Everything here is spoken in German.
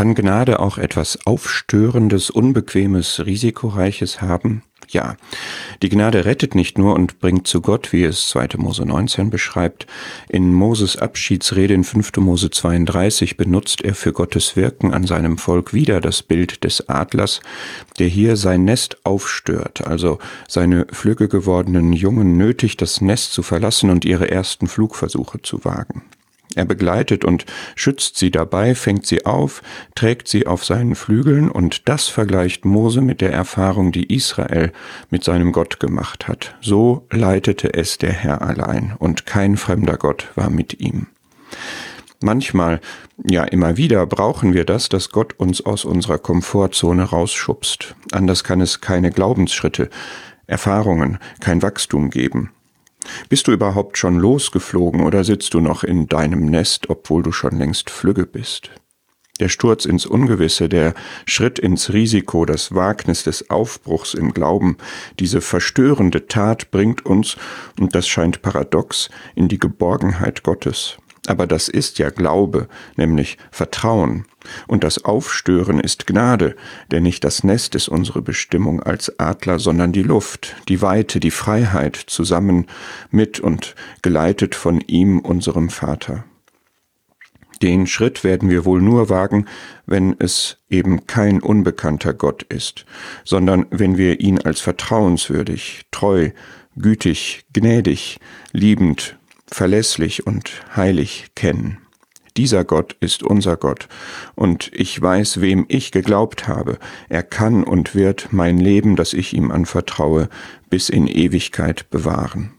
Kann Gnade auch etwas Aufstörendes, Unbequemes, Risikoreiches haben? Ja, die Gnade rettet nicht nur und bringt zu Gott, wie es 2. Mose 19 beschreibt. In Moses Abschiedsrede in 5. Mose 32 benutzt er für Gottes Wirken an seinem Volk wieder das Bild des Adlers, der hier sein Nest aufstört, also seine flügge gewordenen Jungen nötigt, das Nest zu verlassen und ihre ersten Flugversuche zu wagen. Er begleitet und schützt sie dabei, fängt sie auf, trägt sie auf seinen Flügeln, und das vergleicht Mose mit der Erfahrung, die Israel mit seinem Gott gemacht hat. So leitete es der Herr allein, und kein fremder Gott war mit ihm. Manchmal, ja immer wieder brauchen wir das, dass Gott uns aus unserer Komfortzone rausschubst. Anders kann es keine Glaubensschritte, Erfahrungen, kein Wachstum geben. Bist du überhaupt schon losgeflogen oder sitzt du noch in deinem Nest, obwohl du schon längst flügge bist? Der Sturz ins Ungewisse, der Schritt ins Risiko, das Wagnis des Aufbruchs im Glauben, diese verstörende Tat bringt uns, und das scheint paradox, in die Geborgenheit Gottes. Aber das ist ja Glaube, nämlich Vertrauen. Und das Aufstören ist Gnade, denn nicht das Nest ist unsere Bestimmung als Adler, sondern die Luft, die Weite, die Freiheit, zusammen mit und geleitet von ihm, unserem Vater. Den Schritt werden wir wohl nur wagen, wenn es eben kein unbekannter Gott ist, sondern wenn wir ihn als vertrauenswürdig, treu, gütig, gnädig, liebend verlässlich und heilig kennen. Dieser Gott ist unser Gott, und ich weiß, wem ich geglaubt habe, er kann und wird mein Leben, das ich ihm anvertraue, bis in Ewigkeit bewahren.